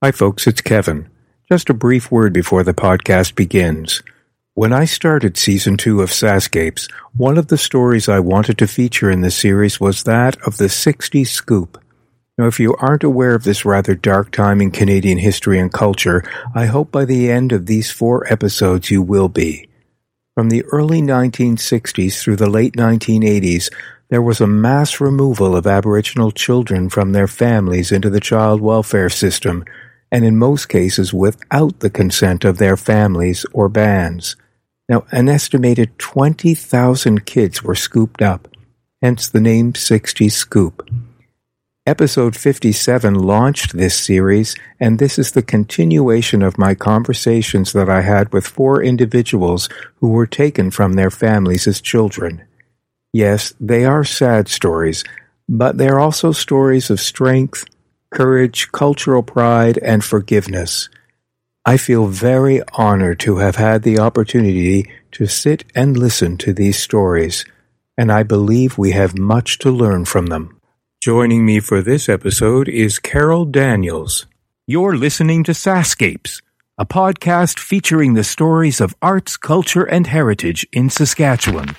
Hi, folks, it's Kevin. Just a brief word before the podcast begins. When I started season two of SaskScapes, one of the stories I wanted to feature in the series was that of the 60s scoop. Now, if you aren't aware of this rather dark time in Canadian history and culture, I hope by the end of these four episodes you will be. From the early 1960s through the late 1980s, there was a mass removal of Aboriginal children from their families into the child welfare system, and in most cases without the consent of their families or bands. Now, an estimated 20,000 kids were scooped up, hence the name 60 Scoop. Episode 57 launched this series, and this is the continuation of my conversations that I had with four individuals who were taken from their families as children. Yes, they are sad stories, but they are also stories of strength, courage, cultural pride, and forgiveness. I feel very honored to have had the opportunity to sit and listen to these stories, and I believe we have much to learn from them. Joining me for this episode is Carol Daniels. You're listening to SaskScapes, a podcast featuring the stories of arts, culture, and heritage in Saskatchewan.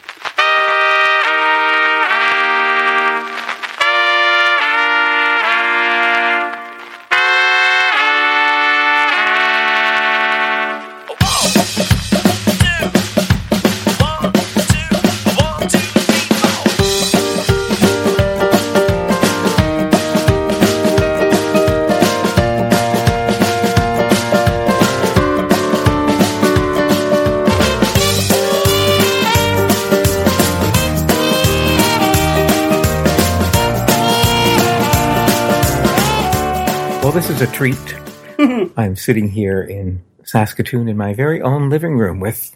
Well, this is a treat. I'm sitting here in Saskatoon in my very own living room with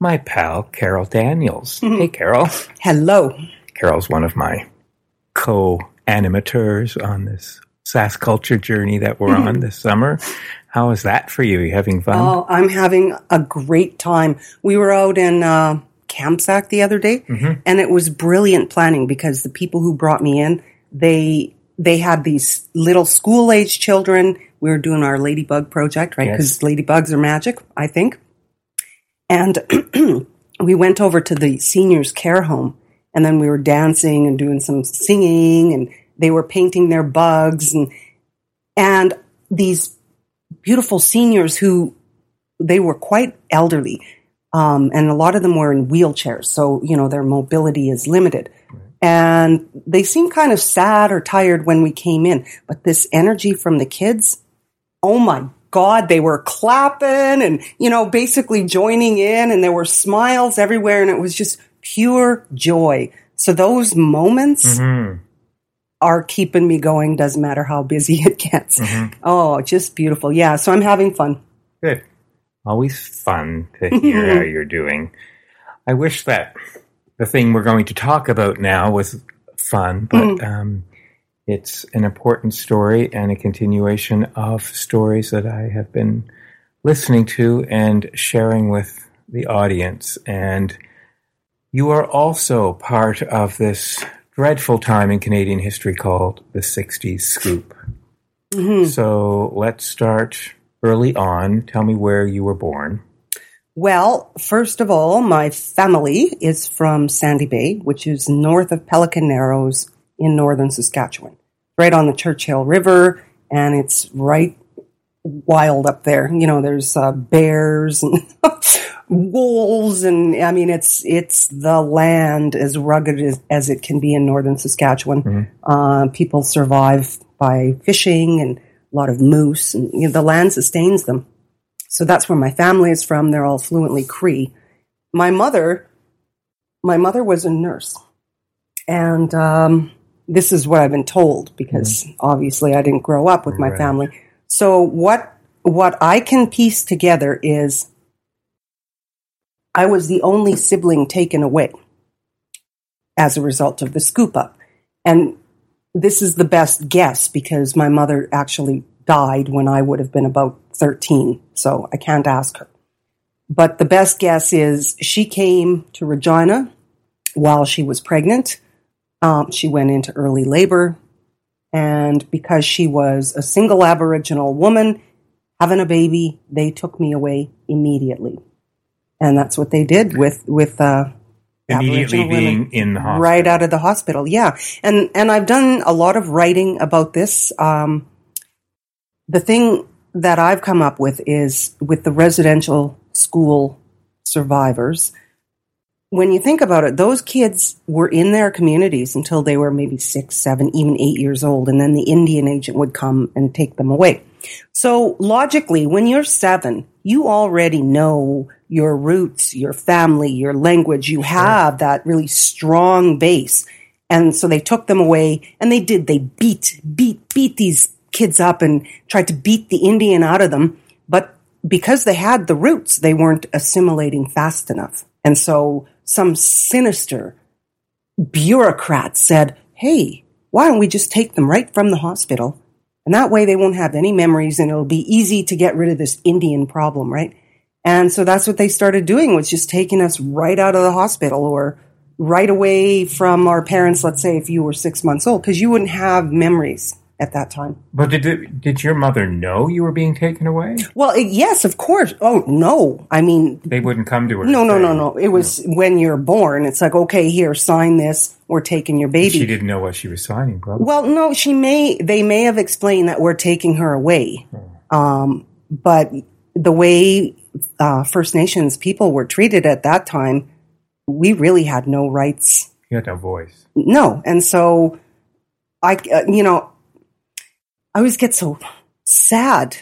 my pal, Carol Daniels. Hey, Carol. Hello. Carol's one of my co animators on this Sask culture journey that we're on this summer. How is that for you? you having fun? Oh, I'm having a great time. We were out in uh, Kamsack the other day, and it was brilliant planning because the people who brought me in, they they had these little school age children. We were doing our ladybug project, right? Yes. Because ladybugs are magic, I think. And we went over to the seniors' care home, and then we were dancing and doing some singing, and they were painting their bugs, and and these beautiful seniors who they were quite elderly, um, and a lot of them were in wheelchairs, so you know their mobility is limited. And they seemed kind of sad or tired when we came in, but this energy from the kids, oh my God, they were clapping and, you know, basically joining in and there were smiles everywhere and it was just pure joy. So those moments Mhm. are keeping me going, doesn't matter how busy it gets. Mhm. Oh, just beautiful. Yeah. So I'm having fun. Good. Always fun to hear how you're doing. I wish that the thing we're going to talk about now was fun, but um, it's an important story and a continuation of stories that I have been listening to and sharing with the audience. And you are also part of this dreadful time in Canadian history called the 60s Scoop. So let's start early on. Tell me where you were born. Well, first of all, my family is from Sandy Bay, which is north of Pelican Narrows in northern Saskatchewan, right on the Churchill River, and it's right wild up there. You know, there's uh, bears and wolves, and I mean, it's it's the land as rugged as, as it can be in northern Saskatchewan. Uh, people survive by fishing and a lot of moose, and you know, the land sustains them. So that's where my family is from. They're all fluently Cree. My mother, my mother was a nurse, and um, this is what I've been told because obviously I didn't grow up with my Right. family. So what what I can piece together is I was the only sibling taken away as a result of the scoop up, and this is the best guess because my mother actually died when I would have been about 13, so I can't ask her. But the best guess is she came to Regina while she was pregnant. Um, she went into early labor And because she was a single Aboriginal woman having a baby, they took me away immediately. And that's what they did with, with, uh, Immediately Aboriginal being women. in the hospital. right out of the hospital. Yeah, and and I've done a lot of writing about this. Um, the thing that I've come up with is with the residential school survivors. When you think about it, those kids were in their communities until they were maybe six, seven, even eight years old, and then the Indian agent would come and take them away. So logically, when you're seven, you already know your roots, your family, your language. You have that really strong base. And so they took them away and they did. They beat, beat, beat these kids up and tried to beat the Indian out of them. But because they had the roots, they weren't assimilating fast enough. And so some sinister bureaucrat said, Hey, why don't we just take them right from the hospital? And that way they won't have any memories and it'll be easy to get rid of this Indian problem, right? And so that's what they started doing was just taking us right out of the hospital or right away from our parents, let's say if you were six months old, because you wouldn't have memories at that time. But did it, did your mother know you were being taken away? Well, it, yes, of course. Oh, no. I mean, They wouldn't come to her. no, no, no, no. It was when you're born. It's like, okay, here, sign this. We're taking your baby. She didn't know what she was signing, probably. Well, no, she may. They may have explained that we're taking her away, um, but the way uh, First Nations people were treated at that time, we really had no rights. You had no voice. No, and so I, uh, you know, I always get so sad.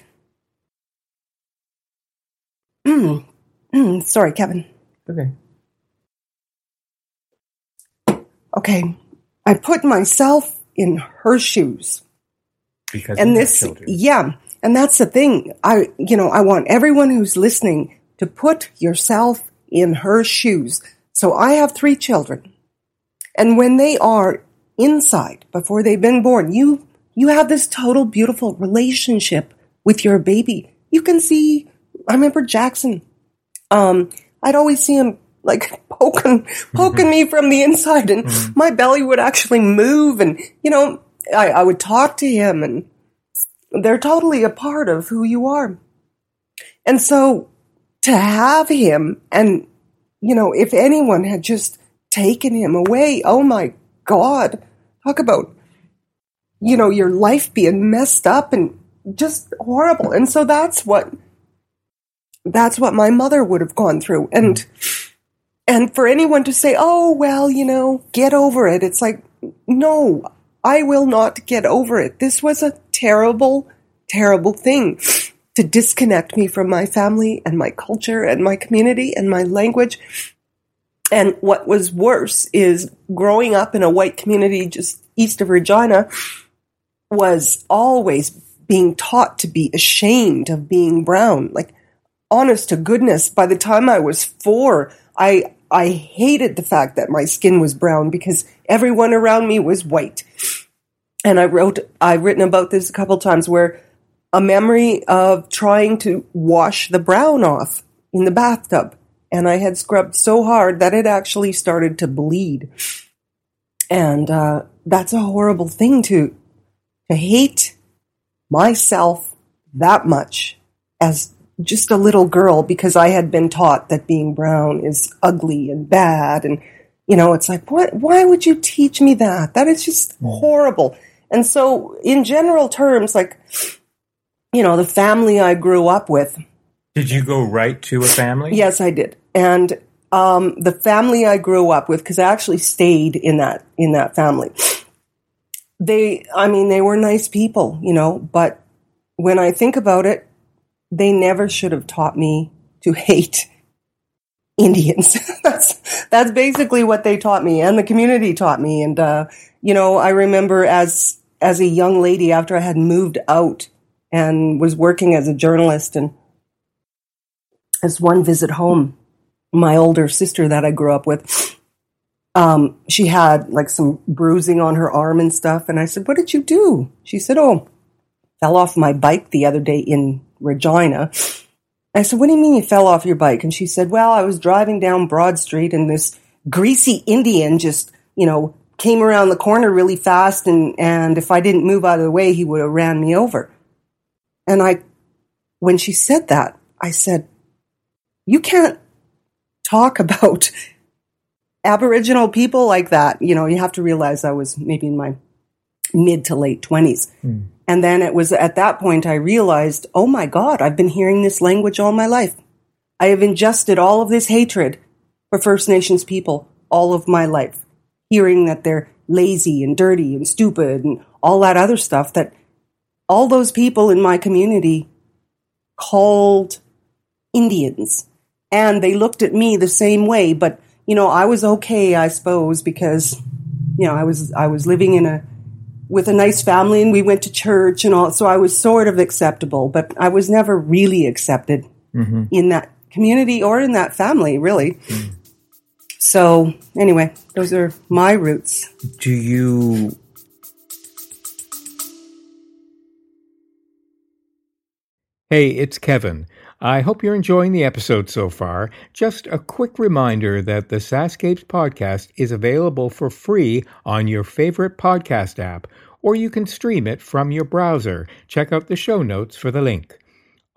Mm, mm, sorry, Kevin. Okay. Okay, I put myself in her shoes. Because and this children. yeah and that's the thing i you know i want everyone who's listening to put yourself in her shoes so i have three children and when they are inside before they've been born you you have this total beautiful relationship with your baby you can see i remember jackson um i'd always see him like poking poking me from the inside and my belly would actually move and you know I, I would talk to him and they're totally a part of who you are. And so to have him and, you know, if anyone had just taken him away, oh my God, talk about, you know, your life being messed up and just horrible. And so that's what, that's what my mother would have gone through. And, and for anyone to say, oh, well, you know, get over it. It's like, no, I will not get over it. This was a terrible, terrible thing to disconnect me from my family and my culture and my community and my language. And what was worse is growing up in a white community just east of Regina was always being taught to be ashamed of being brown. Like, honest to goodness, by the time I was four, I I hated the fact that my skin was brown because everyone around me was white. And I wrote I've written about this a couple times where a memory of trying to wash the brown off in the bathtub. And I had scrubbed so hard that it actually started to bleed. And uh, that's a horrible thing to to hate myself that much as just a little girl because I had been taught that being brown is ugly and bad. And you know it's like what why would you teach me that? That is just horrible. And so in general terms like you know the family I grew up with. Did you go right to a family? yes I did. And um, the family I grew up with because I actually stayed in that in that family they I mean they were nice people you know but when I think about it they never should have taught me to hate Indians. that's that's basically what they taught me, and the community taught me. And uh, you know, I remember as as a young lady after I had moved out and was working as a journalist, and as one visit home, my older sister that I grew up with. Um, she had like some bruising on her arm and stuff, and I said, "What did you do?" She said, "Oh, fell off my bike the other day in Regina. I said, What do you mean you fell off your bike? And she said, Well, I was driving down Broad Street and this greasy Indian just, you know, came around the corner really fast, and, and if I didn't move out of the way, he would have ran me over. And I, when she said that, I said, You can't talk about Aboriginal people like that. You know, you have to realize I was maybe in my mid to late 20s. Mm. And then it was at that point I realized, oh my God, I've been hearing this language all my life. I have ingested all of this hatred for First Nations people all of my life, hearing that they're lazy and dirty and stupid and all that other stuff that all those people in my community called Indians. And they looked at me the same way, but you know, I was okay, I suppose, because you know, I was I was living in a with a nice family and we went to church and all. So I was sort of acceptable, but I was never really accepted mm-hmm. in that community or in that family, really. Mm. So anyway, those are my roots. Do you Hey, it's Kevin. I hope you're enjoying the episode so far. Just a quick reminder that the SaskScapes podcast is available for free on your favorite podcast app, or you can stream it from your browser. Check out the show notes for the link.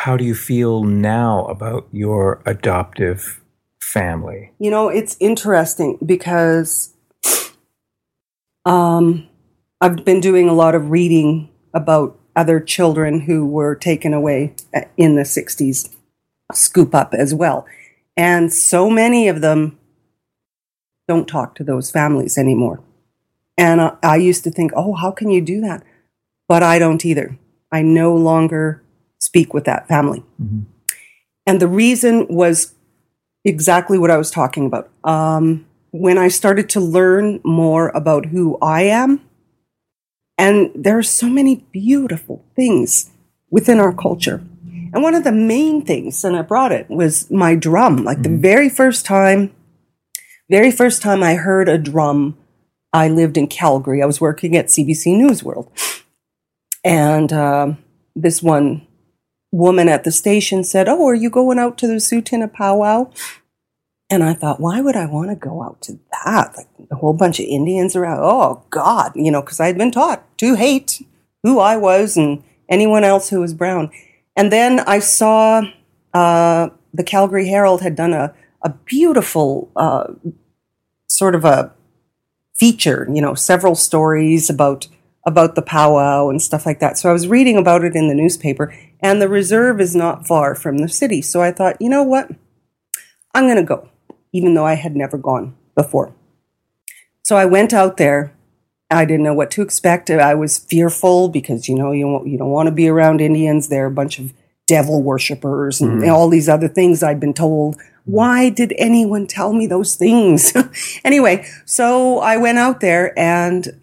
How do you feel now about your adoptive family? You know, it's interesting because um, I've been doing a lot of reading about other children who were taken away in the 60s, scoop up as well. And so many of them don't talk to those families anymore. And I, I used to think, oh, how can you do that? But I don't either. I no longer speak with that family. Mm-hmm. And the reason was exactly what I was talking about. Um, when I started to learn more about who I am, and there are so many beautiful things within our culture. And one of the main things, and I brought it, was my drum. Like mm-hmm. the very first time, very first time I heard a drum, I lived in Calgary. I was working at CBC News World. And uh, this one woman at the station said, Oh, are you going out to the Tsuut'ina powwow? And I thought, why would I want to go out to that? Like a whole bunch of Indians around. Oh, God, you know, because I'd been taught to hate who I was and anyone else who was brown. And then I saw uh, the Calgary Herald had done a, a beautiful uh, sort of a feature, you know, several stories about about the powwow and stuff like that. So I was reading about it in the newspaper, and the reserve is not far from the city. So I thought, you know what? I'm going to go, even though I had never gone before. So I went out there. I didn't know what to expect. I was fearful because, you know, you, you don't want to be around Indians. They're a bunch of devil worshippers and mm. all these other things I'd been told. Why did anyone tell me those things? anyway, so I went out there and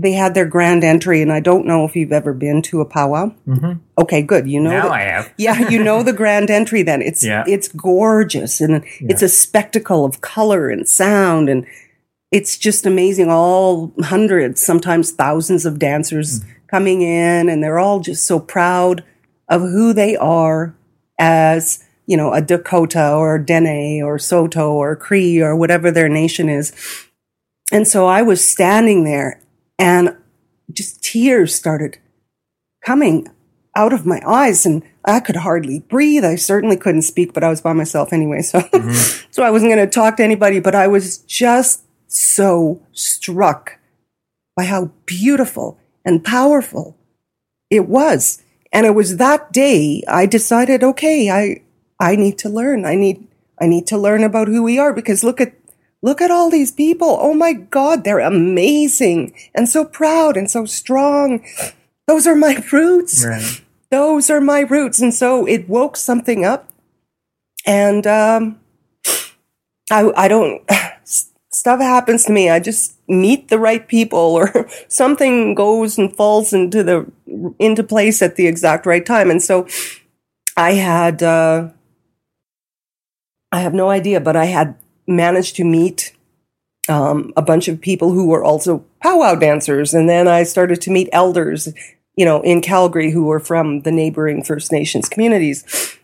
they had their grand entry, and I don't know if you've ever been to a powwow. Mm-hmm. Okay, good. You know, now the, I have. yeah, you know the grand entry. Then it's yeah. it's gorgeous, and yeah. it's a spectacle of color and sound, and it's just amazing. All hundreds, sometimes thousands of dancers mm. coming in, and they're all just so proud of who they are as you know a Dakota or Dene or Saulteaux or Cree or whatever their nation is. And so I was standing there and just tears started coming out of my eyes and I could hardly breathe. I certainly couldn't speak, but I was by myself anyway. So, mm-hmm. so I wasn't going to talk to anybody, but I was just so struck by how beautiful and powerful it was. And it was that day I decided, okay, I, I need to learn. I need, I need to learn about who we are because look at look at all these people. Oh my God, they're amazing and so proud and so strong. Those are my roots. Right. Those are my roots. And so it woke something up. And um, I, I don't, stuff happens to me. I just meet the right people or something goes and falls into the, into place at the exact right time. And so I had, uh, I have no idea, but I had managed to meet um, a bunch of people who were also powwow dancers. And then I started to meet elders, you know, in Calgary who were from the neighboring First Nations communities.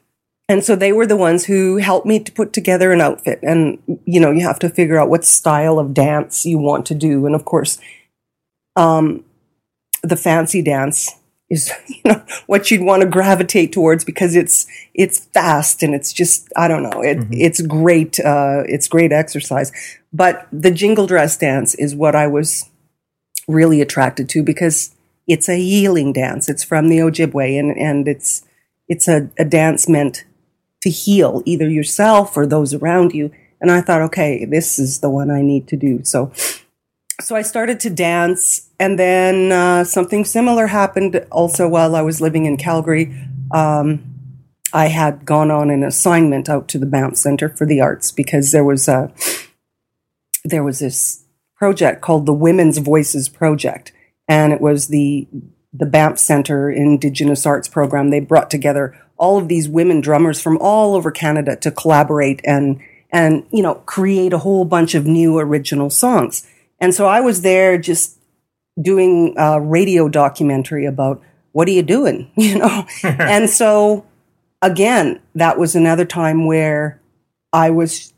And so they were the ones who helped me to put together an outfit. And, you know, you have to figure out what style of dance you want to do. And of course, um, the fancy dance is you know what you'd want to gravitate towards because it's it's fast and it's just I don't know it, mm-hmm. it's great uh, it's great exercise. But the jingle dress dance is what I was really attracted to because it's a healing dance. It's from the Ojibwe and and it's it's a, a dance meant to heal either yourself or those around you. And I thought okay this is the one I need to do. So so I started to dance, and then uh, something similar happened also while I was living in Calgary. Um, I had gone on an assignment out to the Banff Center for the Arts because there was a there was this project called the Women's Voices Project, and it was the the Banff Center Indigenous Arts Program. They brought together all of these women drummers from all over Canada to collaborate and and you know create a whole bunch of new original songs. And so I was there just doing a radio documentary about what are you doing, you know? and so again, that was another time where I was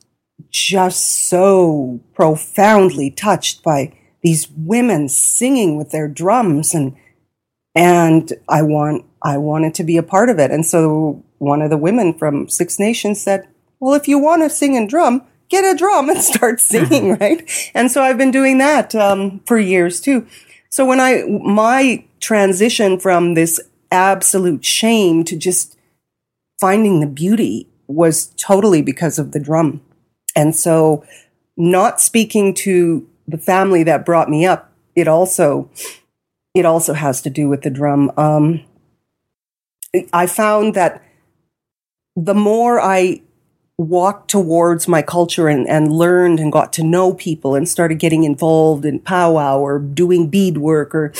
just so profoundly touched by these women singing with their drums and and I want I wanted to be a part of it. And so one of the women from Six Nations said, "Well, if you want to sing and drum, get a drum and start singing, right? And so I've been doing that um, for years too. So when I my transition from this absolute shame to just finding the beauty was totally because of the drum. And so not speaking to the family that brought me up, it also it also has to do with the drum. Um, I found that the more I walked towards my culture and, and learned and got to know people and started getting involved in powwow or doing beadwork or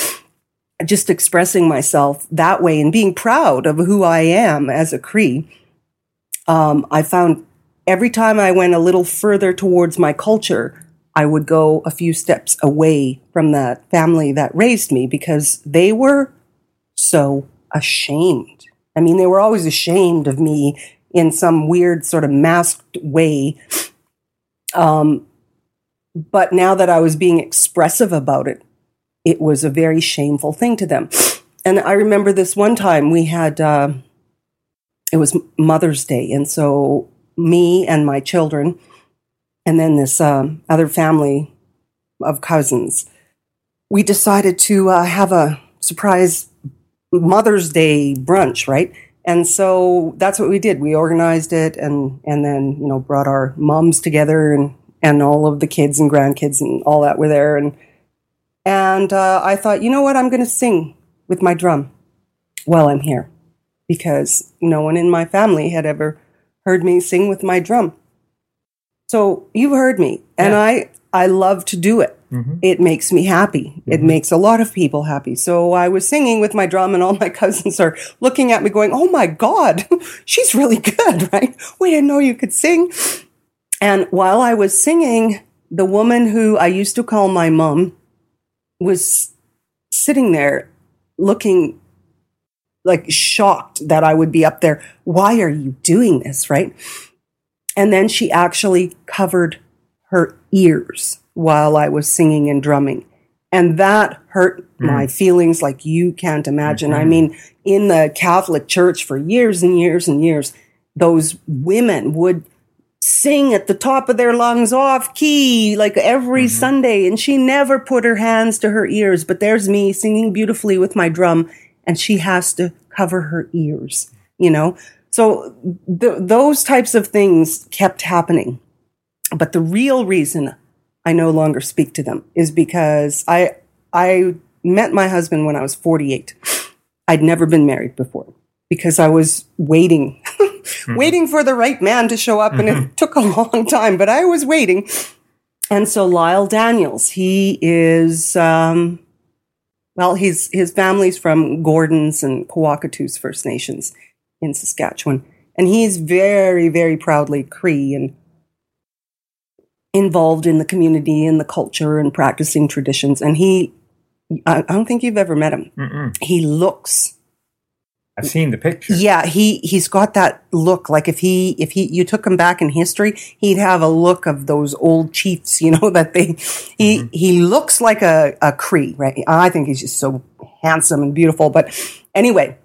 just expressing myself that way and being proud of who I am as a Cree, um, I found every time I went a little further towards my culture, I would go a few steps away from that family that raised me because they were so ashamed. I mean, they were always ashamed of me in some weird sort of masked way. Um, but now that I was being expressive about it, it was a very shameful thing to them. And I remember this one time we had, uh, it was Mother's Day. And so me and my children, and then this um, other family of cousins, we decided to uh, have a surprise Mother's Day brunch, right? And so that's what we did. We organized it and, and then, you know, brought our moms together and, and all of the kids and grandkids and all that were there. And, and uh, I thought, you know what? I'm going to sing with my drum while I'm here because no one in my family had ever heard me sing with my drum. So you've heard me and yeah. I, I love to do it. Mm-hmm. It makes me happy. Mm-hmm. It makes a lot of people happy. So I was singing with my drum, and all my cousins are looking at me going, Oh my God, she's really good, right? We didn't know you could sing. And while I was singing, the woman who I used to call my mom was sitting there looking like shocked that I would be up there. Why are you doing this? Right. And then she actually covered her ears while I was singing and drumming. And that hurt mm. my feelings like you can't imagine. Mm-hmm. I mean, in the Catholic Church for years and years and years, those women would sing at the top of their lungs off key like every mm-hmm. Sunday. And she never put her hands to her ears. But there's me singing beautifully with my drum, and she has to cover her ears, you know? So th- those types of things kept happening. But the real reason I no longer speak to them is because I I met my husband when I was 48. I'd never been married before because I was waiting, waiting for the right man to show up, and it took a long time, but I was waiting. And so Lyle Daniels, he is, um, well, he's, his family's from Gordon's and Kawacatoose First Nations in Saskatchewan. And he's very, very proudly Cree and involved in the community and the culture and practicing traditions. And he, I, I don't think you've ever met him. Mm-mm. He looks I've seen the picture. yeah, he he's got that look. Like if he if he you took him back in history, he'd have a look of those old chiefs. You know that they he mm-hmm. he looks like a a Cree, right? I think he's just so handsome and beautiful. But anyway,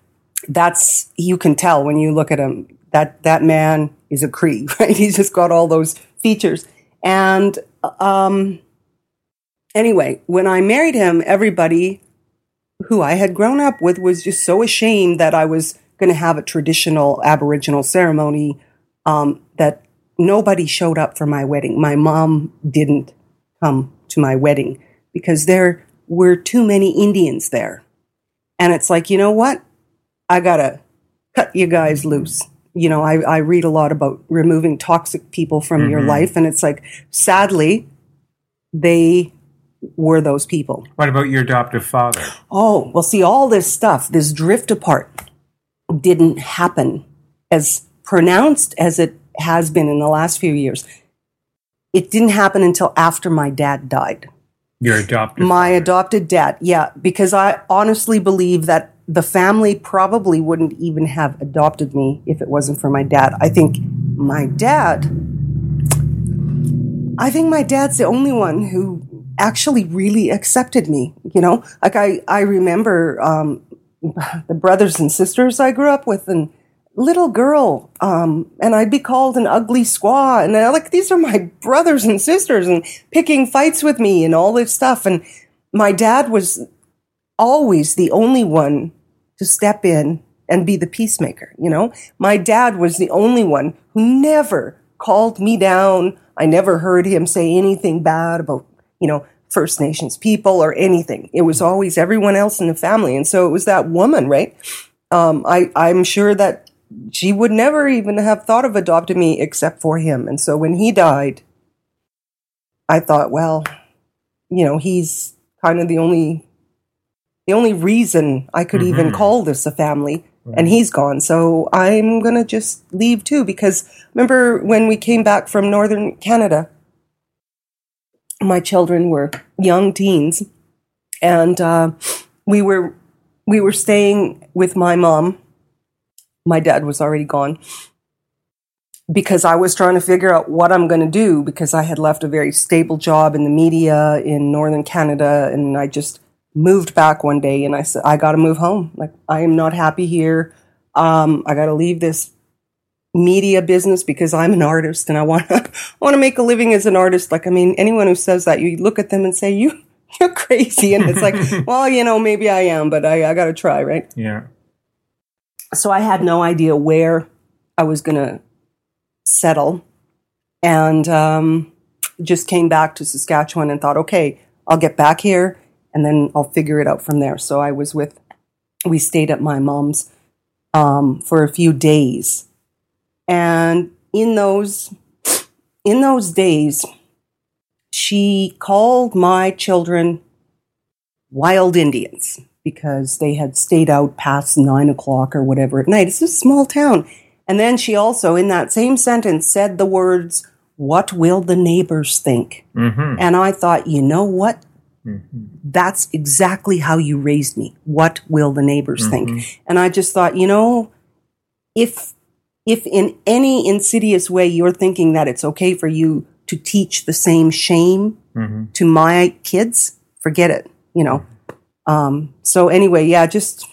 that's you can tell when you look at him that that man is a Cree, right? He's just got all those features. And um, anyway, when I married him, everybody who I had grown up with was just so ashamed that I was going to have a traditional Aboriginal ceremony um, that nobody showed up for my wedding. My mom didn't come to my wedding because there were too many Indians there. And it's like, you know what? I got to cut you guys loose. You know, I, I read a lot about removing toxic people from your mm-hmm. life. And it's like, sadly, they were those people. What about your adoptive father? Oh, well, see, all this stuff, this drift apart, didn't happen as pronounced as it has been in the last few years. It didn't happen until after my dad died. Your adoptive My father. adopted dad, yeah, because I honestly believe that the family probably wouldn't even have adopted me if it wasn't for my dad. I think my dad, I think my dad's the only one who actually really accepted me. You know, like I, I remember um, the brothers and sisters I grew up with, and little girl, um, and I'd be called an ugly squaw, and they're like these are my brothers and sisters, and picking fights with me and all this stuff. And my dad was always the only one to step in and be the peacemaker. You know, my dad was the only one who never called me down. I never heard him say anything bad about, you know, First Nations people or anything. It was always everyone else in the family. And so it was that woman, right? Um, I, I'm sure that she would never even have thought of adopting me except for him. And so when he died, I thought, well, you know, he's kind of the only the only reason I could even Mhm. call this a family, and he's gone. So I'm gonna just leave too because remember when we came back from northern Canada, my children were young teens, and uh, we were we were staying with my mom. My dad was already gone because I was trying to figure out what I'm going to do because I had left a very stable job in the media in northern Canada and I just moved back one day and I said I got to move home. Like I am not happy here. Um, I got to leave this media business because I'm an artist and I want to want to make a living as an artist. Like I mean, anyone who says that, you look at them and say you you're crazy, and it's like, well, you know, maybe I am, but I, I got to try, right? Yeah. so I had no idea where I was going to settle, and um, just came back to Saskatchewan and thought, okay, I'll get back here, and then I'll figure it out from there. So I was with, we stayed at my mom's um, for a few days, and in those, in those days, she called my children wild Indians because they had stayed out past nine o'clock or whatever at night. It's a small town. And then she also, in that same sentence, said the words, What will the neighbors think? Mm-hmm. And I thought, you know what? That's exactly how you raised me. What will the neighbors think? And I just thought, you know, if if in any insidious way you're thinking that it's okay for you to teach the same shame Mm-hmm. to my kids, forget it. You know. Um, so anyway, yeah, just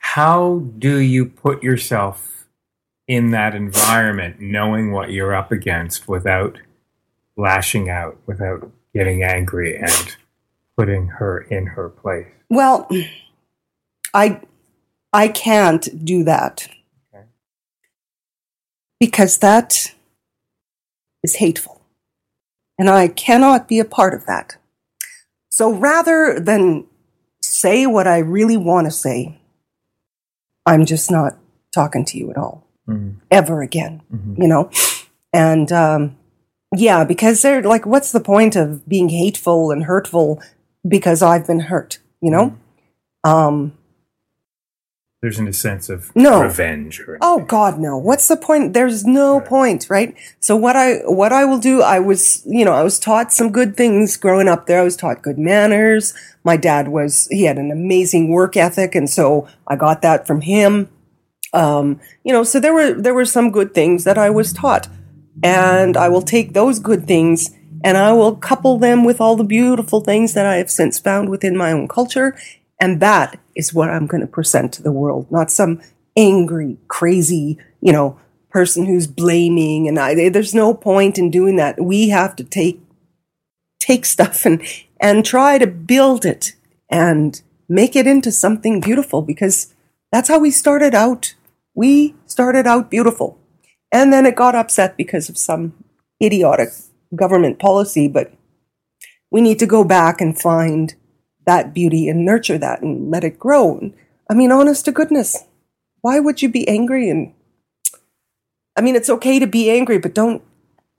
How do you put yourself in that environment, knowing what you're up against, without lashing out, without getting angry, and putting her in her place? well, I I can't do that Okay. because that is hateful. And I cannot be a part of that. So rather than say what I really want to say, I'm just not talking to you at all Mm. ever again, Mhm. you know? And, um, yeah, because they're like, what's the point of being hateful and hurtful because I've been hurt, you know? Um, There's a sense of No. revenge. Or Oh God, no! What's the point? There's no point, right? So what I what I will do, I was you know I was taught some good things growing up there. I was taught good manners. My dad was he had an amazing work ethic, and so I got that from him. Um, you know, so there were there were some good things that I was taught, and I will take those good things and I will couple them with all the beautiful things that I have since found within my own culture, and that is what I'm going to present to the world, not some angry, crazy, you know, person who's blaming. And I, there's no point in doing that. We have to take take stuff and and try to build it and make it into something beautiful because that's how we started out. We started out beautiful. And then it got upset because of some idiotic government policy, but we need to go back and find that beauty and nurture that and let it grow. And, I mean, honest to goodness, why would you be angry? And I mean, it's okay to be angry, but don't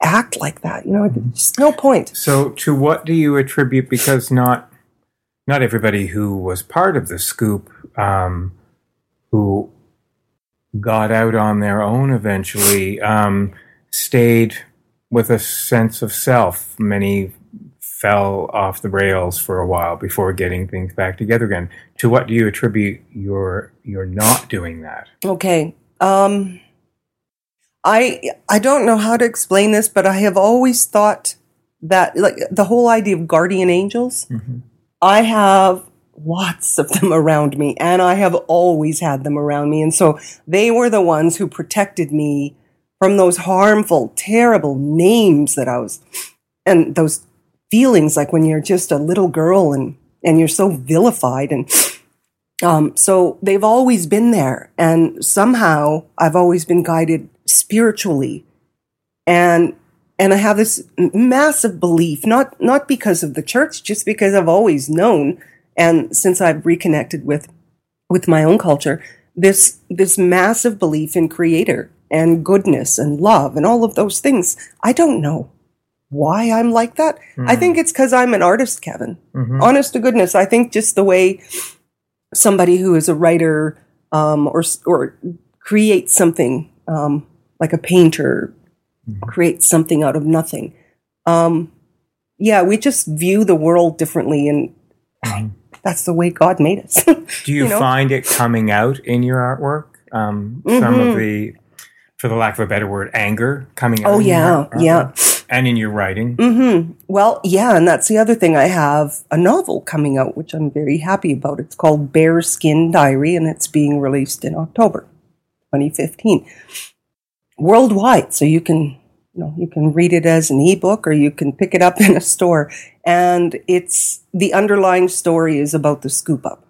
act like that. You know, there's no point. So, to what do you attribute? Because not not everybody who was part of the scoop, um, who got out on their own eventually, um, stayed with a sense of self. Many fell off the rails for a while before getting things back together again. To what do you attribute your your not doing that? Okay. Um, I I don't know how to explain this, but I have always thought that like the whole idea of guardian angels. I have lots of them around me, and I have always had them around me, and so they were the ones who protected me from those harmful, terrible names that I was, and those feelings like when you're just a little girl and and you're so vilified and um, so they've always been there, and somehow I've always been guided spiritually, and and I have this massive belief, not not because of the church, just because I've always known, and since I've reconnected with with my own culture, this this massive belief in Creator and goodness and love and all of those things. I don't know why I'm like that. I think it's because I'm an artist, Kevin. Mhm. Honest to goodness, I think just the way somebody who is a writer um, or or creates something um, like a painter creates something out of nothing. Um, yeah, we just view the world differently, and Mhm. that's the way God made us. Do you, You know? find it coming out in your artwork? Um, Some of Mhm. the, for the lack of a better word, anger coming out. oh in your yeah, yeah. and in your writing. hmm Well, yeah, and that's the other thing. I have a novel coming out, which I'm very happy about. It's called Bearskin Diary, and it's being released in October 2015 worldwide. So you can, you know, you can read it as an ebook or you can pick it up in a store. And it's the underlying story is about the scoop up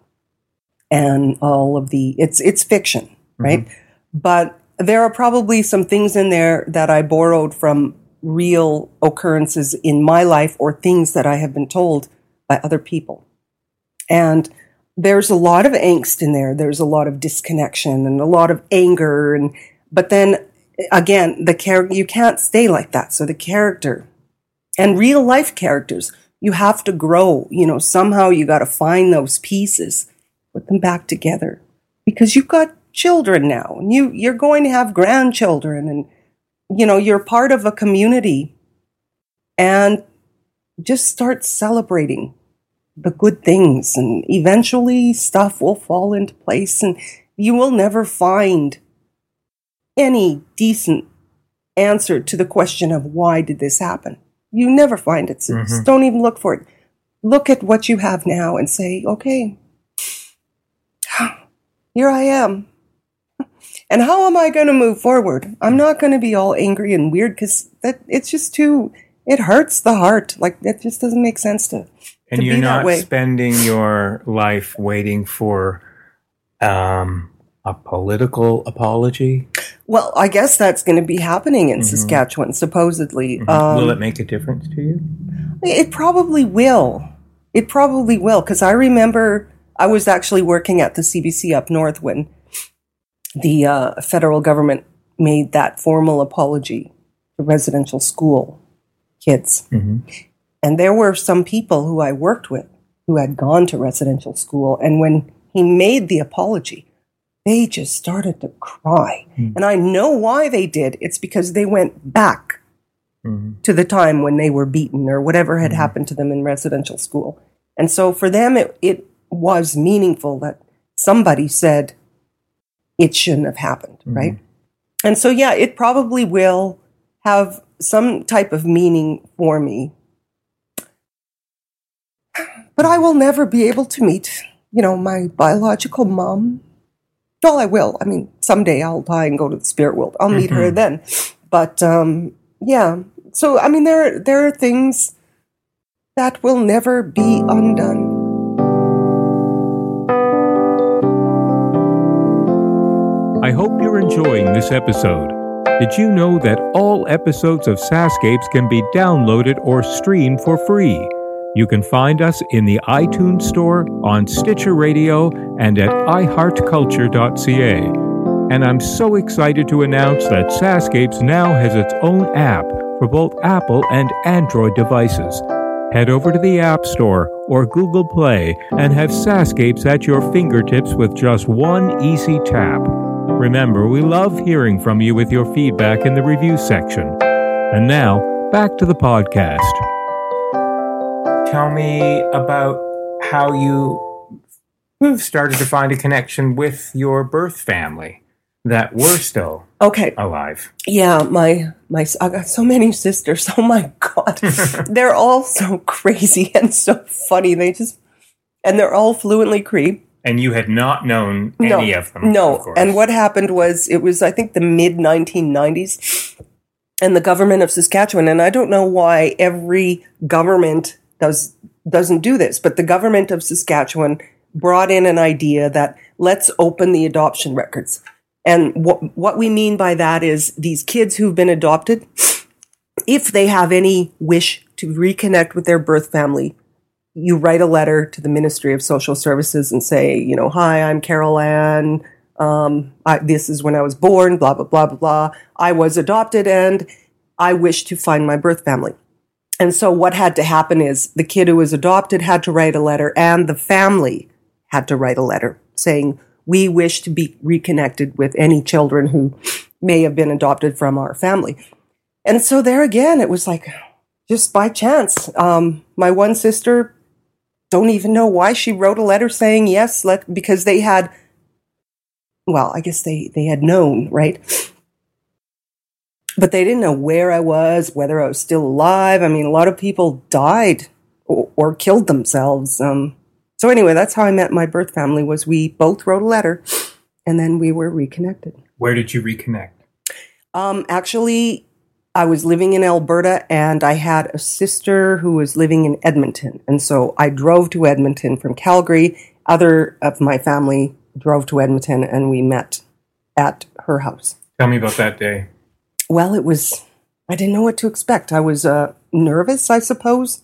and all of the. It's it's fiction, right? But there are probably some things in there that I borrowed from real occurrences in my life or things that I have been told by other people. And there's a lot of angst in there. There's a lot of disconnection and a lot of anger. And, but then again, the character, you can't stay like that. So the character and real life characters, you have to grow. You know, somehow you got to find those pieces, put them back together because you've got children now and you, you're going to have grandchildren and, you know, you're part of a community and just start celebrating the good things and eventually stuff will fall into place and you will never find any decent answer to the question of why did this happen. You never find it. So just mm-hmm. don't even look for it. Look at what you have now and say, okay, here I am. And how am I going to move forward? I'm not going to be all angry and weird because that it's just too. It hurts the heart. Like that just doesn't make sense to. and to you're not spending your life waiting for um, A political apology? Well, I guess that's going to be happening in Mhm. Saskatchewan, supposedly. Mhm. Um, will it make a difference to you? It probably will. It probably will because I remember I was actually working at the CBC up north when the uh, federal government made that formal apology to residential school kids. Mm-hmm. And there were some people who I worked with who had gone to residential school. And when he made the apology, they just started to cry. Hmm. And I know why they did. It's because they went back Mm-hmm. to the time when they were beaten or whatever had Mhm. happened to them in residential school. And so for them, it, it was meaningful that somebody said it shouldn't have happened, Mhm. right? And so, yeah, it probably will have some type of meaning for me. But I will never be able to meet, you know, my biological mom. Well, I will. I mean, someday I'll die and go to the spirit world. I'll meet her Mhm. then. But um, yeah, so I mean, there there are things that will never be undone. I hope you're enjoying this episode. Did you know that all episodes of SaskScapes can be downloaded or streamed for free? You can find us in the iTunes Store, on Stitcher Radio, and at iHeartCulture.ca. And I'm so excited to announce that SaskScapes now has its own app for both Apple and Android devices. Head over to the App Store or Google Play and have SaskScapes at your fingertips with just one easy tap. Remember, we love hearing from you with your feedback in the review section. And now, back to the podcast. Tell me about how you started to find a connection with your birth family that were still Okay, alive. yeah, my my I got so many sisters. Oh my god, they're all so crazy and so funny. They just and they're all fluently Cree. And you had not known any of them. No. of. And what happened was it was I think the mid 1990s and the government of Saskatchewan and I don't know why every government does doesn't do this, but the government of Saskatchewan brought in an idea that let's open the adoption records. And what what we mean by that is these kids who've been adopted if they have any wish to reconnect with their birth family, you write a letter to the Ministry of Social Services and say, you know, hi, I'm Carol Ann. Um, I, this is when I was born, blah, blah, blah, blah, blah. I was adopted and I wish to find my birth family. And so what had to happen is the kid who was adopted had to write a letter and the family had to write a letter saying, we wish to be reconnected with any children who may have been adopted from our family. And so there again, it was like just by chance. Um, my one sister don't even know why she wrote a letter saying yes, let because they had. Well, I guess they they had known, right? But they didn't know where I was, whether I was still alive. I mean, a lot of people died or, or killed themselves. Um, so anyway, that's how I met my birth family. Was we both wrote a letter, and then we were reconnected. Where did you reconnect? Um, actually, I was living in Alberta and I had a sister who was living in Edmonton. And so I drove to Edmonton from Calgary. Other of my family drove to Edmonton and we met at her house. Tell me about that day. Well, it was, I didn't know what to expect. I was uh, nervous, I suppose,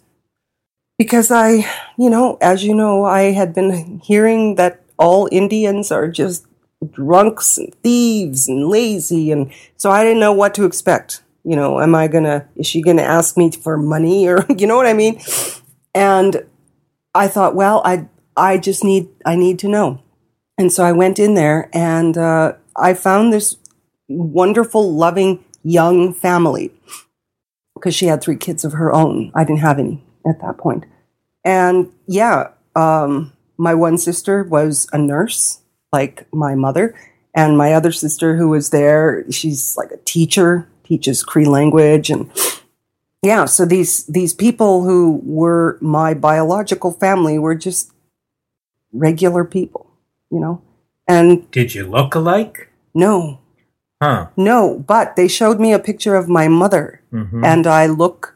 because I, you know, as you know, I had been hearing that all Indians are just drunks and thieves and lazy. And so I didn't know what to expect. You know, am I gonna, is she gonna ask me for money or, you know what I mean? And I thought, well, I, I just need, I need to know. And so I went in there and uh, I found this wonderful, loving young family because she had three kids of her own. I didn't have any at that point. And yeah, um, my one sister was a nurse, like my mother, and my other sister who was there, she's like a teacher, teaches Cree language, and yeah. So these these people who were my biological family were just regular people, you know. And Did you look alike? no, Huh. no, but they showed me a picture of my mother, Mm-hmm. and I look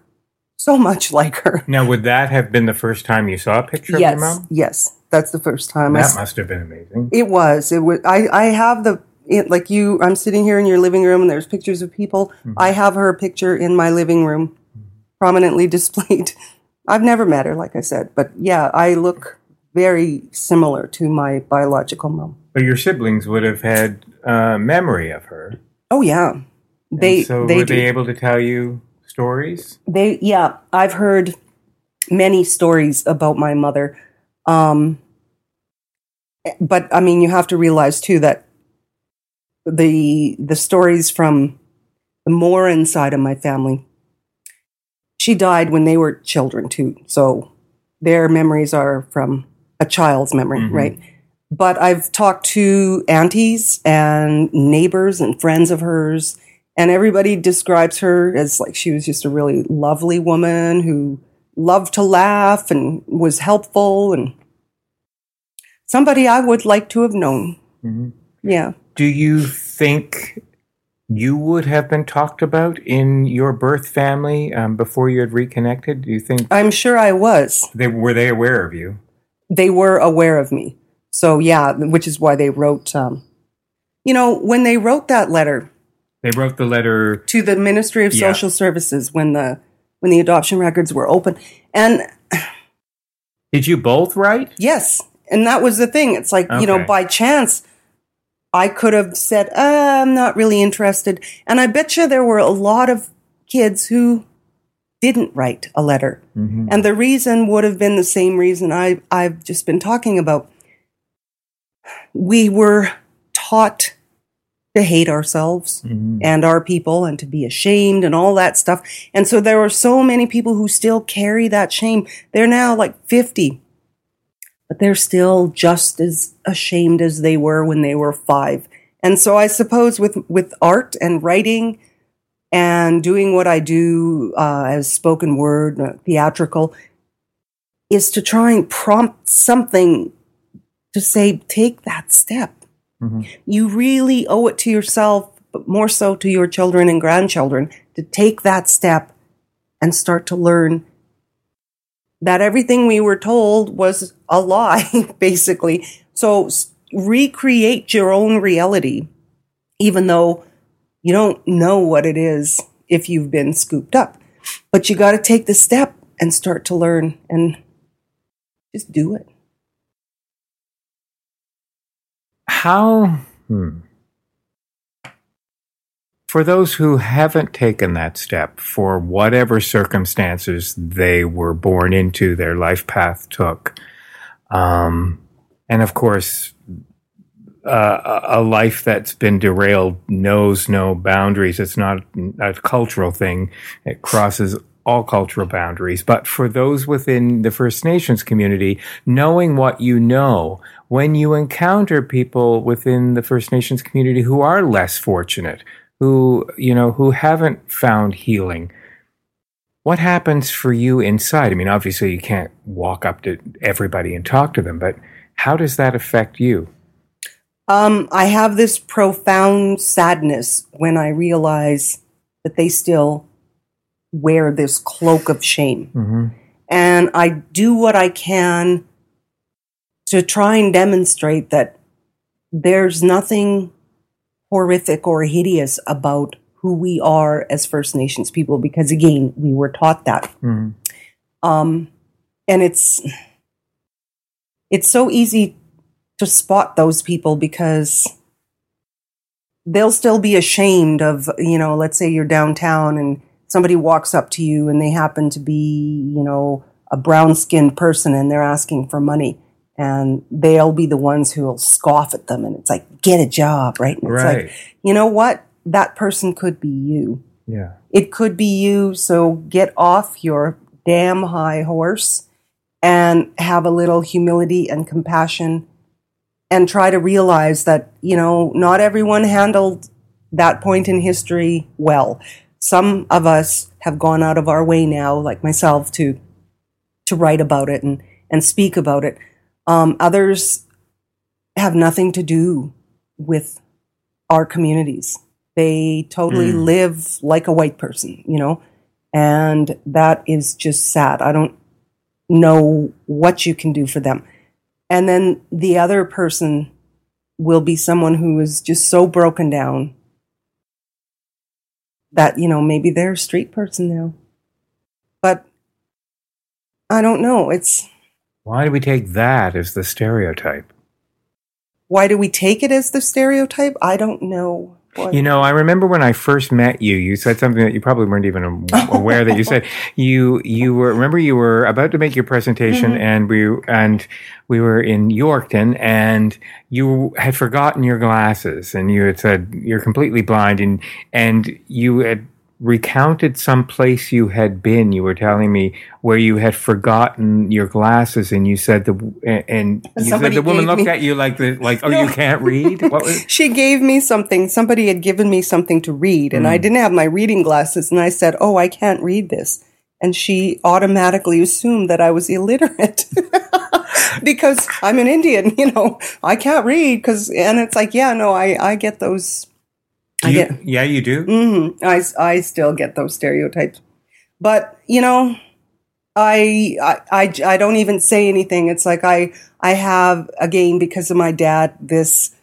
so much like her. Now, would that have been the first time you saw a picture yes, of your mom? yes, that's the first time. That s- must have been amazing. It was. It was. I. I have the. It, like you, I'm sitting here in your living room, and there's pictures of people. I have her picture in my living room, prominently displayed. I've never met her, like I said, but yeah, I look very similar to my biological mom. But your siblings would have had uh, memory of her. Oh yeah, they And so they were do. they able to tell you stories? They yeah, I've heard many stories about my mother. Um but I mean you have to realize too that the the stories from the Moran side of my family she died when they were children too. So their memories are from a child's memory, Mhm. right? But I've talked to aunties and neighbors and friends of hers and everybody describes her as like she was just a really lovely woman who loved to laugh and was helpful and somebody I would like to have known. Mhm. Yeah. Do you think you would have been talked about in your birth family um, before you had reconnected? Do you think I'm sure I was. they were they aware of you? They were aware of me. So yeah, which is why they wrote um you know, when they wrote that letter They wrote the letter. to the Ministry of Yeah. Social Services when the when the adoption records were open. And Did you both write? Yes. And that was the thing. It's like, you know, by chance, I could have said, uh, I'm not really interested. And I bet you there were a lot of kids who didn't write a letter. Mhm. And the reason would have been the same reason I, I've just been talking about. We were taught to hate ourselves Mhm. and our people and to be ashamed and all that stuff. And so there are so many people who still carry that shame. They're now like 50, but they're still just as ashamed as they were when they were five. And so I suppose with, with art and writing and doing what I do uh, as spoken word, uh, theatrical, is to try and prompt something to say, take that step Mhm. you really owe it to yourself, but more so to your children and grandchildren, to take that step and start to learn that everything we were told was a lie, basically. So recreate your own reality, even though you don't know what it is if you've been scooped up. But you got to take the step and start to learn and just do it. How? Hmm. For those who haven't taken that step, for whatever circumstances they were born into, their life path took, um, and of course, uh, a a life that's been derailed knows no boundaries. It's not a cultural thing; it crosses all cultural boundaries. But for those within the First Nations community, knowing what you know, when you encounter people within the First Nations community who are less fortunate, who you know who haven't found healing, what happens for you inside? I mean, obviously you can't walk up to everybody and talk to them, but how does that affect you? Um, I have this profound sadness when I realize that they still wear this cloak of shame. Mm-hmm. And I do what I can to try and demonstrate that there's nothing horrific or hideous about who we are as First Nations people, because again, we were taught that. Mm-hmm. Um, and it's it's so easy to spot those people because they'll still be ashamed of you know let's say you're downtown and somebody walks up to you and they happen to be you know a brown skinned person and they're asking for money and they'll be the ones who will scoff at them and it's like get a job right and it's Right. like you know what that person could be you Yeah. it could be you. So get off your damn high horse and have a little humility and compassion and try to realize that, you know, not everyone handled that point in history well. Some of us have gone out of our way now, like myself, to to write about it and, and speak about it. Um, others have nothing to do with our communities. They totally Mm. live like a white person, you know, And that is just sad. I don't know what you can do for them. And then the other person will be someone who is just so broken down that, you know, maybe they're a street person now. But I don't know. It's Why do we take that as the stereotype? why do we take it as the stereotype? I don't know. What- You know, I remember when I first met you, you said something that you probably weren't even aware that you said. You you were remember you were about to make your presentation Mm-hmm. and we and we were in Yorkton and you had forgotten your glasses and you had said you're completely blind and and you had recounted some place you had been. You were telling me where you had forgotten your glasses and you said the and you said the woman looked me- at you like the like oh No. you can't read. What was she gave me something. Somebody had given me something to read, and I Mm. didn't have my reading glasses. And I said, "Oh, I can't read this." And she automatically assumed that I was illiterate because I'm an Indian. You know, I can't read because, and it's like, yeah, no, I I get those. I get. yeah, you do. hmm I I still get those stereotypes, but you know, I, I I I don't even say anything. It's like I I have again because of my dad this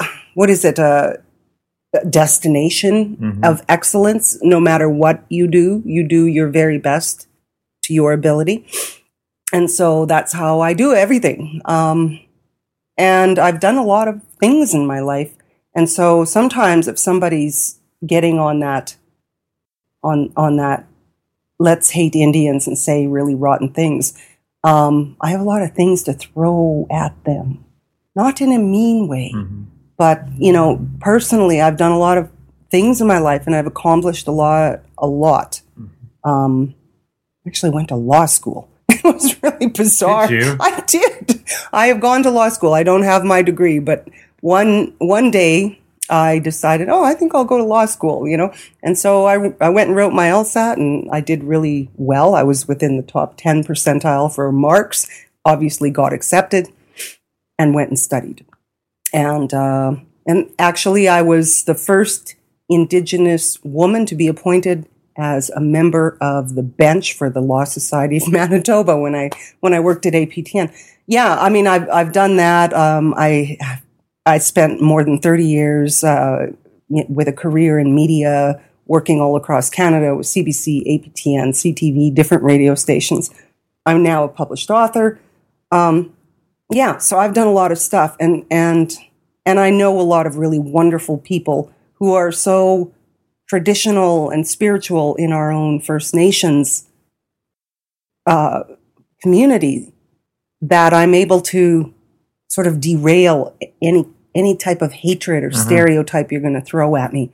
what is it a destination Mhm. of excellence. No matter what you do, you do your very best to your ability, and so that's how I do everything. Um, and I've done a lot of things in my life, and so sometimes if somebody's getting on that on on that let's hate Indians and say really rotten things. Um, I have a lot of things to throw at them, not in a mean way, Mhm. but you know, personally, I've done a lot of things in my life, and I've accomplished a lot. A lot. Um, actually, went to law school. It was really bizarre. Did you? I did. I have gone to law school. I don't have my degree, but one one day I decided, oh, I think I'll go to law school, you know? And so I, I went and wrote my LSAT and I did really well. I was within the top 10 percentile for marks, obviously got accepted and went and studied. And, uh, and actually, I was the first Indigenous woman to be appointed as a member of the bench for the Law Society of Manitoba when I when I worked at APTN. Yeah, I mean, I've I've done that. Um, I I spent more than thirty years uh, with a career in media, working all across Canada with CBC, APTN, CTV, different radio stations. I'm now a published author. Um, yeah, so I've done a lot of stuff, and and and I know a lot of really wonderful people who are so traditional and spiritual in our own First Nations uh, community that I'm able to sort of derail any any type of hatred or stereotype you're going to throw at me.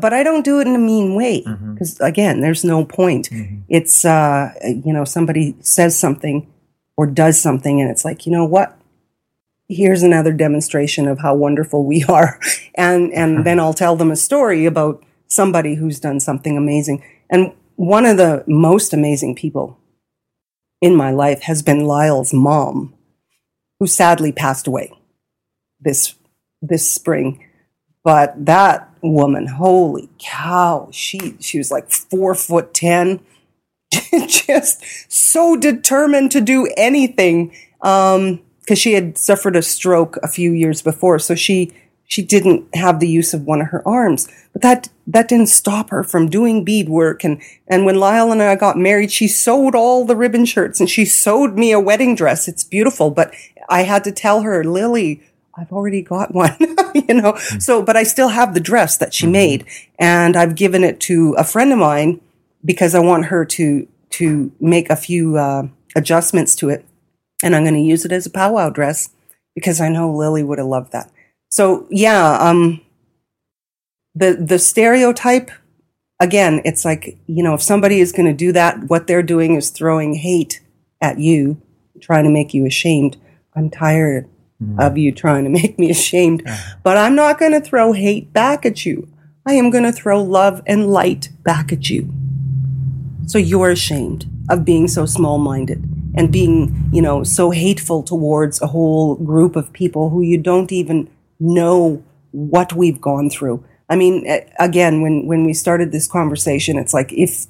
But I don't do it in a mean way because again, there's no point. Mhm. It's uh, you know somebody says something or does something, and it's like you know what. Here's another demonstration of how wonderful we are, and and then I'll tell them a story about somebody who's done something amazing. And one of the most amazing people in my life has been Lyle's mom, who sadly passed away this this spring. But that woman, holy cow, she she was like four foot ten, just so determined to do anything. Um, because she had suffered a stroke a few years before, so she she didn't have the use of one of her arms. But that that didn't stop her from doing beadwork. And and when Lyle and I got married, she sewed all the ribbon shirts and she sewed me a wedding dress. It's beautiful, but I had to tell her, Lily, I've already got one, you know. So, but I still have the dress that she made, and I've given it to a friend of mine because I want her to to make a few uh, adjustments to it, and I'm going to use it as a powwow dress because I know Lily would have loved that. So, yeah, um, the the stereotype again, it's like you know, if somebody is going to do that, what they're doing is throwing hate at you, trying to make you ashamed. I'm tired Mm-hmm. of you trying to make me ashamed. But I'm not going to throw hate back at you. I am going to throw love and light back at you. So you're ashamed of being so small minded and being, you know, so hateful towards a whole group of people who you don't even know what we've gone through. I mean, again, when when we started this conversation, it's like if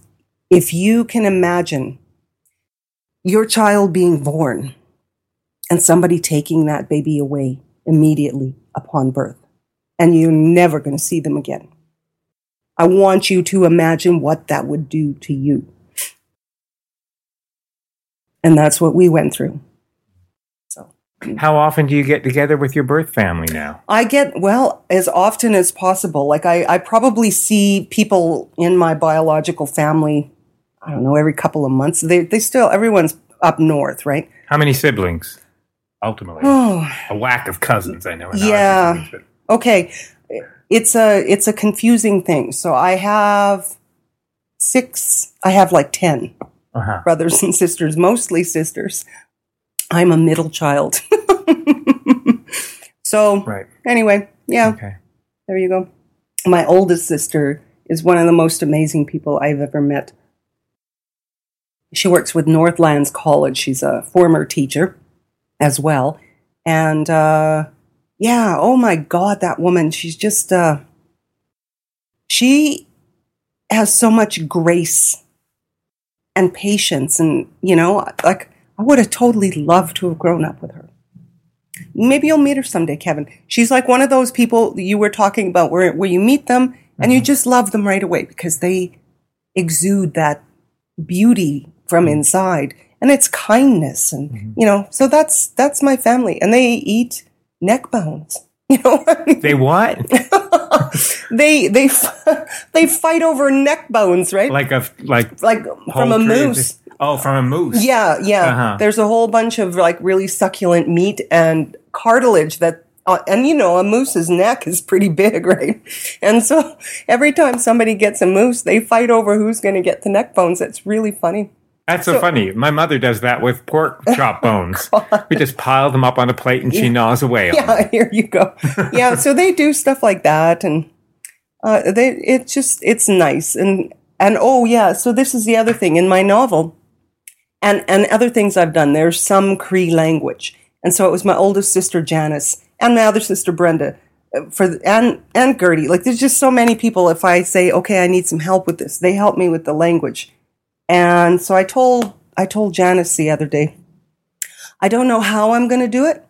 if you can imagine your child being born and somebody taking that baby away immediately upon birth, and you're never going to see them again. I want you to imagine what that would do to you. And that's what we went through. So How often do you get together with your birth family now? I get, well, as often as possible. Like, I, I probably see people in my biological family, I don't know, every couple of months. They, they still, everyone's up north, right? How many siblings? Ultimately, a whack of cousins. I know. Yeah. okay. It's a, it's a confusing thing. So I have six, I have like 10 Uh-huh. brothers and sisters, mostly sisters. I'm a middle child. so, Right. anyway, yeah. Okay. There you go. My oldest sister is one of the most amazing people I've ever met. She works with Northlands College. She's a former teacher as well. And uh, yeah, oh my God, that woman, she's just, uh, she has so much grace and patience. And, you know, like I would have totally loved to have grown up with her. Maybe you'll meet her someday, Kevin. She's like one of those people you were talking about where, where you meet them and you just love them right away because they exude that beauty from inside and it's kindness and you know so that's that's my family and they eat neck bones you know They what? they they they fight over neck bones right like a like like from a moose Oh, from a moose. Yeah, yeah. Uh-huh. There's a whole bunch of like really succulent meat and cartilage that, uh, and you know, a moose's neck is pretty big, right? And so every time somebody gets a moose, they fight over who's going to get the neck bones. It's really funny. That's so, funny. My mother does that with pork chop bones. Oh, we just pile them up on a plate and she gnaws away. Yeah, here you go. yeah, so they do stuff like that, and uh, they it's just it's nice and and oh yeah. So this is the other thing in my novel, and and other things I've done. There's some Cree language, and so it was my oldest sister Janice and my other sister Brenda. uh, For the, and and Gertie, like there's just so many people. If I say, okay, I need some help with this, they help me with the language. And so I told I told Janice the other day, I don't know how I'm going to do it,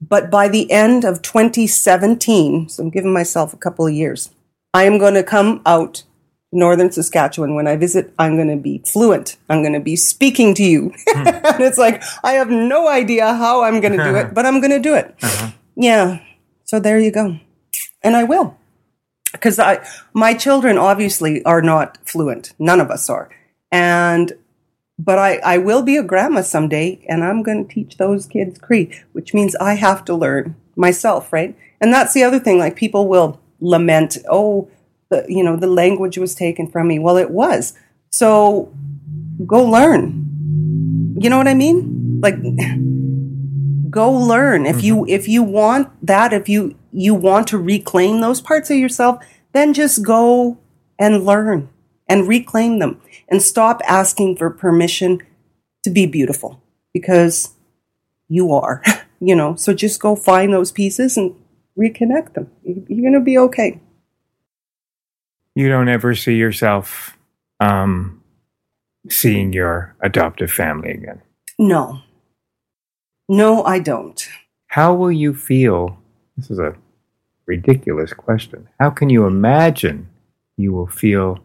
but by the end of 2017, so I'm giving myself a couple of years, I am going to come out northern Saskatchewan. When I visit, I'm going to be fluent. I'm going to be speaking to you. Hmm. and it's like, I have no idea how I'm going to do it, but I'm going to do it. Uh-huh. Yeah. So there you go. And I will. Because I, my children obviously are not fluent. None of us are. And but I, I will be a grandma someday and I'm going to teach those kids Cree, which means I have to learn myself, right? And that's the other thing. Like people will lament, oh, the, you know, the language was taken from me. Well, it was. So go learn. You know what I mean? Like go learn. If you mm-hmm. if you want that, if you you want to reclaim those parts of yourself, then just go and learn and reclaim them and stop asking for permission to be beautiful because you are, you know. So just go find those pieces and reconnect them. You- You're going to be okay. You don't ever see yourself um, seeing your adoptive family again. No. No, I don't. How will you feel? This is a ridiculous question. How can you imagine you will feel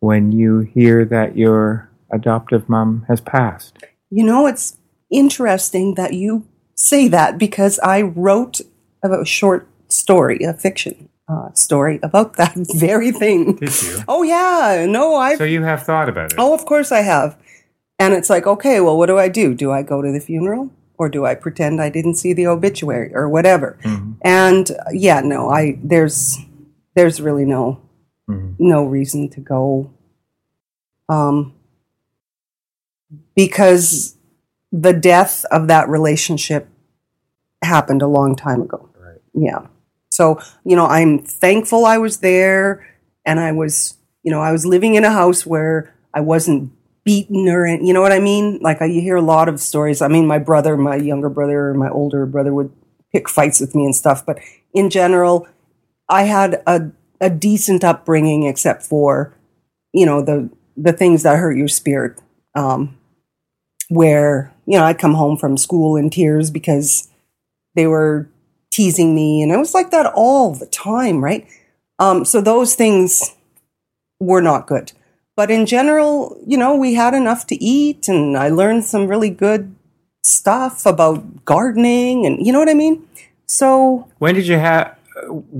when you hear that your adoptive mom has passed? You know, it's interesting that you say that because I wrote a short story, a fiction uh, story about that very thing. Did you? Oh, yeah. No, I. So you have thought about it. Oh, of course I have. And it's like, okay, well, what do I do? Do I go to the funeral or do I pretend I didn't see the obituary or whatever? Mhm. And uh, yeah, no, I there's there's really no Mhm. no reason to go um because the death of that relationship happened a long time ago. Right. Yeah. So, you know, I'm thankful I was there and I was, you know, I was living in a house where I wasn't beaten or, you know what I mean? Like I, you hear a lot of stories. I mean, my brother, my younger brother, my older brother would pick fights with me and stuff. But in general, I had a, a decent upbringing, except for you know the the things that hurt your spirit. Um, where you know I'd come home from school in tears because they were teasing me, and I was like that all the time, right? Um, so those things were not good. But in general, you know, we had enough to eat, and I learned some really good stuff about gardening, and you know what I mean. So When did you have?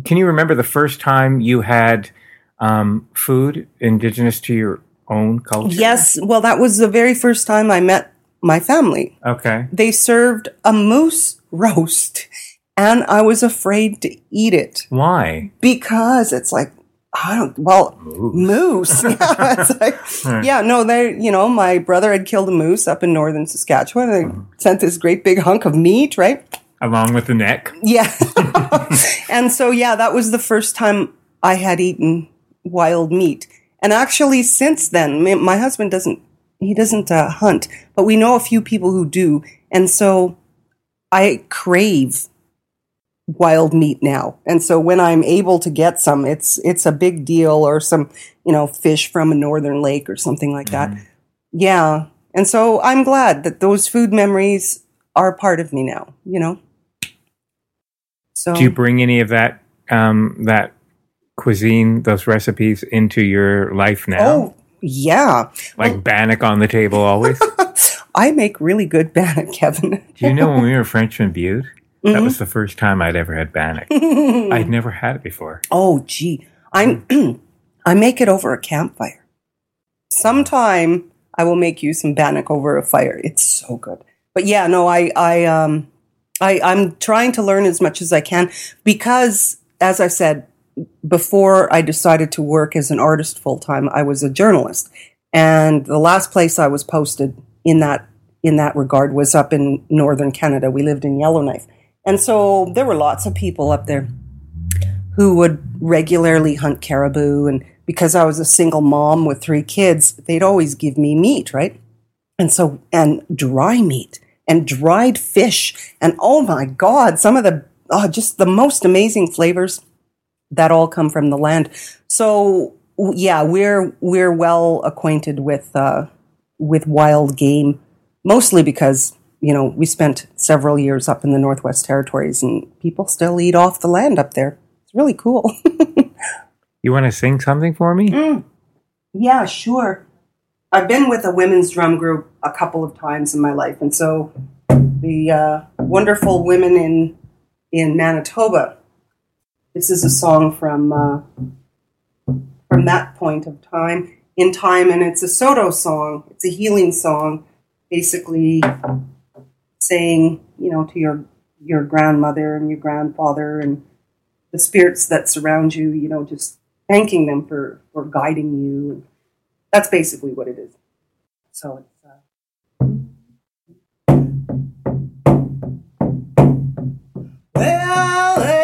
Can you remember the first time you had um, food indigenous to your own culture? yes, well, that was the very first time I met my family. Okay. They served a moose roast, and I was afraid to eat it. Why? because it's like I don't well moose. yeah, it's like yeah, no, they you know my brother had killed a moose up in northern Saskatchewan. They sent this great big hunk of meat, right? Along with the neck. Yeah, and so yeah, that was the first time I had eaten wild meat. And actually, since then, my, my husband doesn't he doesn't uh, hunt, but we know a few people who do, and so I crave wild meat now. And so when I'm able to get some, it's it's a big deal or some, you know, fish from a northern lake or something like that. Yeah. And so I'm glad that those food memories are part of me now, you know. So Do you bring any of that um, that cuisine, those recipes, into your life now? Oh, yeah. like bannock on the table always. I make really good bannock, Kevin. Do you know when we were Frenchman Butte? Mm-hmm. That was the first time I'd ever had bannock. I'd never had it before. Oh, gee. I'm I make it over a campfire. Sometime I will make you some bannock over a fire. It's so good. But yeah, no, I I um I I'm trying to learn as much as I can because as I said before I decided to work as an artist full time, I was a journalist. And the last place I was posted in that in that regard was up in northern Canada. We lived in Yellowknife. And so there were lots of people up there who would regularly hunt caribou. And because I was a single mom with three kids, they'd always give me meat, right? And so, and dry meat and dried fish. And oh my God, some of the, oh, just the most amazing flavors that all come from the land. So yeah, we're, we're well acquainted with, uh, with wild game, mostly because, you know, we spent several years up in the Northwest Territories and people still eat off the land up there. It's really cool. You want to sing something for me? Mm. Yeah, sure. I've been with a women's drum group a couple of times in my life, and so the uh, wonderful women in in Manitoba. This is a song from uh, from that point of time in time, and it's a Saulteaux song. It's a healing song, basically saying, you know, to your your grandmother and your grandfather and the spirits that surround you, you know, just thanking them for for guiding you. That's basically what it is. So it's. Uh, well,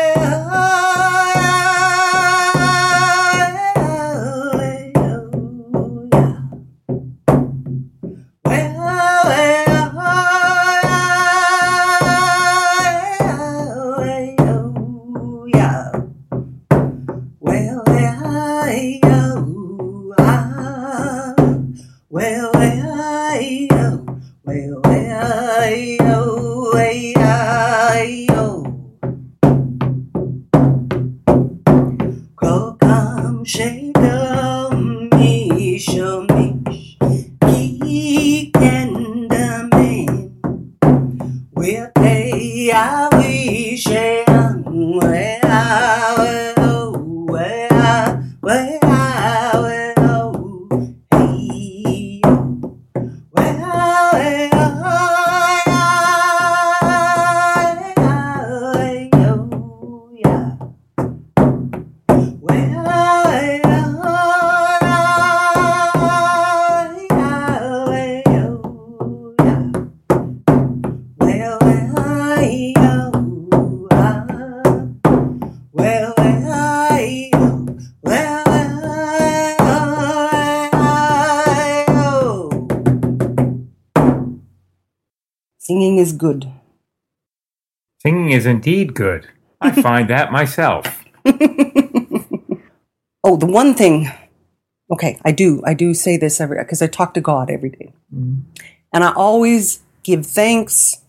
good. Singing is indeed good. I find that myself. Oh, the one thing. Okay, I do. I do say this every because I talk to God every day. Mm-hmm. and I always give thanks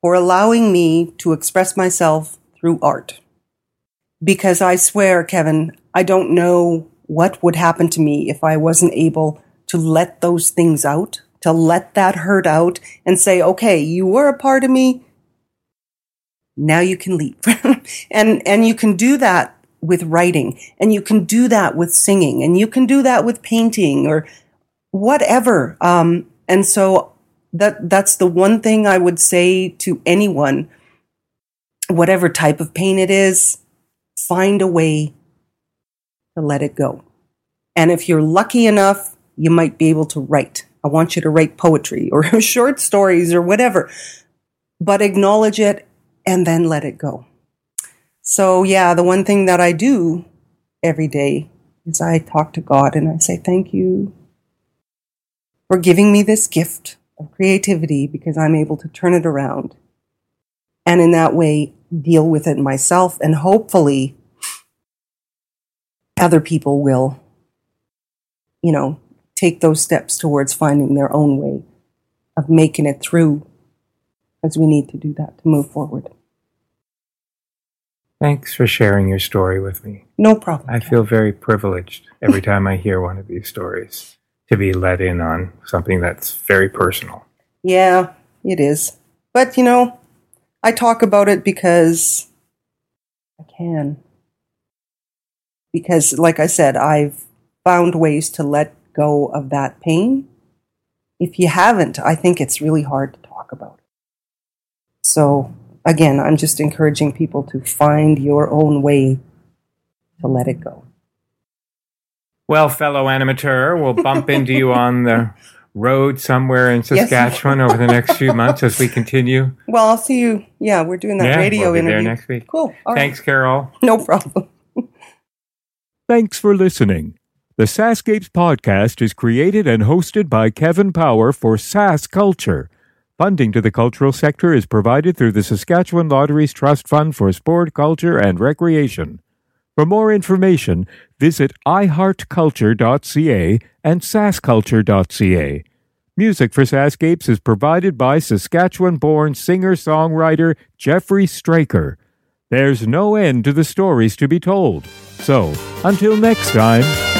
for allowing me to express myself through art. Because I swear, Kevin, I don't know what would happen to me if I wasn't able to let those things out, to let that hurt out and say, okay, you were a part of me. Now you can leave. and, and you can do that with writing and you can do that with singing and you can do that with painting or whatever. Um, and so that, that's the one thing I would say to anyone, whatever type of pain it is, find a way to let it go. And if you're lucky enough, you might be able to write. I want you to write poetry or short stories or whatever, but acknowledge it and then let it go. So, yeah, the one thing that I do every day is I talk to God and I say, Thank you for giving me this gift of creativity because I'm able to turn it around and in that way deal with it myself and hopefully other people will, you know, take those steps towards finding their own way of making it through as we need to do that to move forward. Thanks for sharing your story with me. No problem. I feel very privileged every time I hear one of these stories to be let in on something that's very personal. Yeah, it is. But, you know, I talk about it because I can. Because, like I said, I've found ways to let go of that pain. If you haven't, I think it's really hard to talk about it. So, again, I'm just encouraging people to find your own way to let it go. Well, fellow animateur, we'll bump into you on the road somewhere in Saskatchewan over the next few months as we continue. Well, I'll see you. Yeah, we're doing that yeah, radio we'll be interview. there next week. Cool. All right. Thanks, Carol. No problem. Thanks for listening. The SaskScapes podcast is created and hosted by Kevin Power for SaskCulture. Funding to the cultural sector is provided through the Saskatchewan Lotteries Trust Fund for Sport, Culture, and Recreation. For more information, visit iheartculture.ca and saskculture.ca. Music for SaskScapes is provided by Saskatchewan born singer songwriter Jeffrey Straker. There's no end to the stories to be told. So, until next time.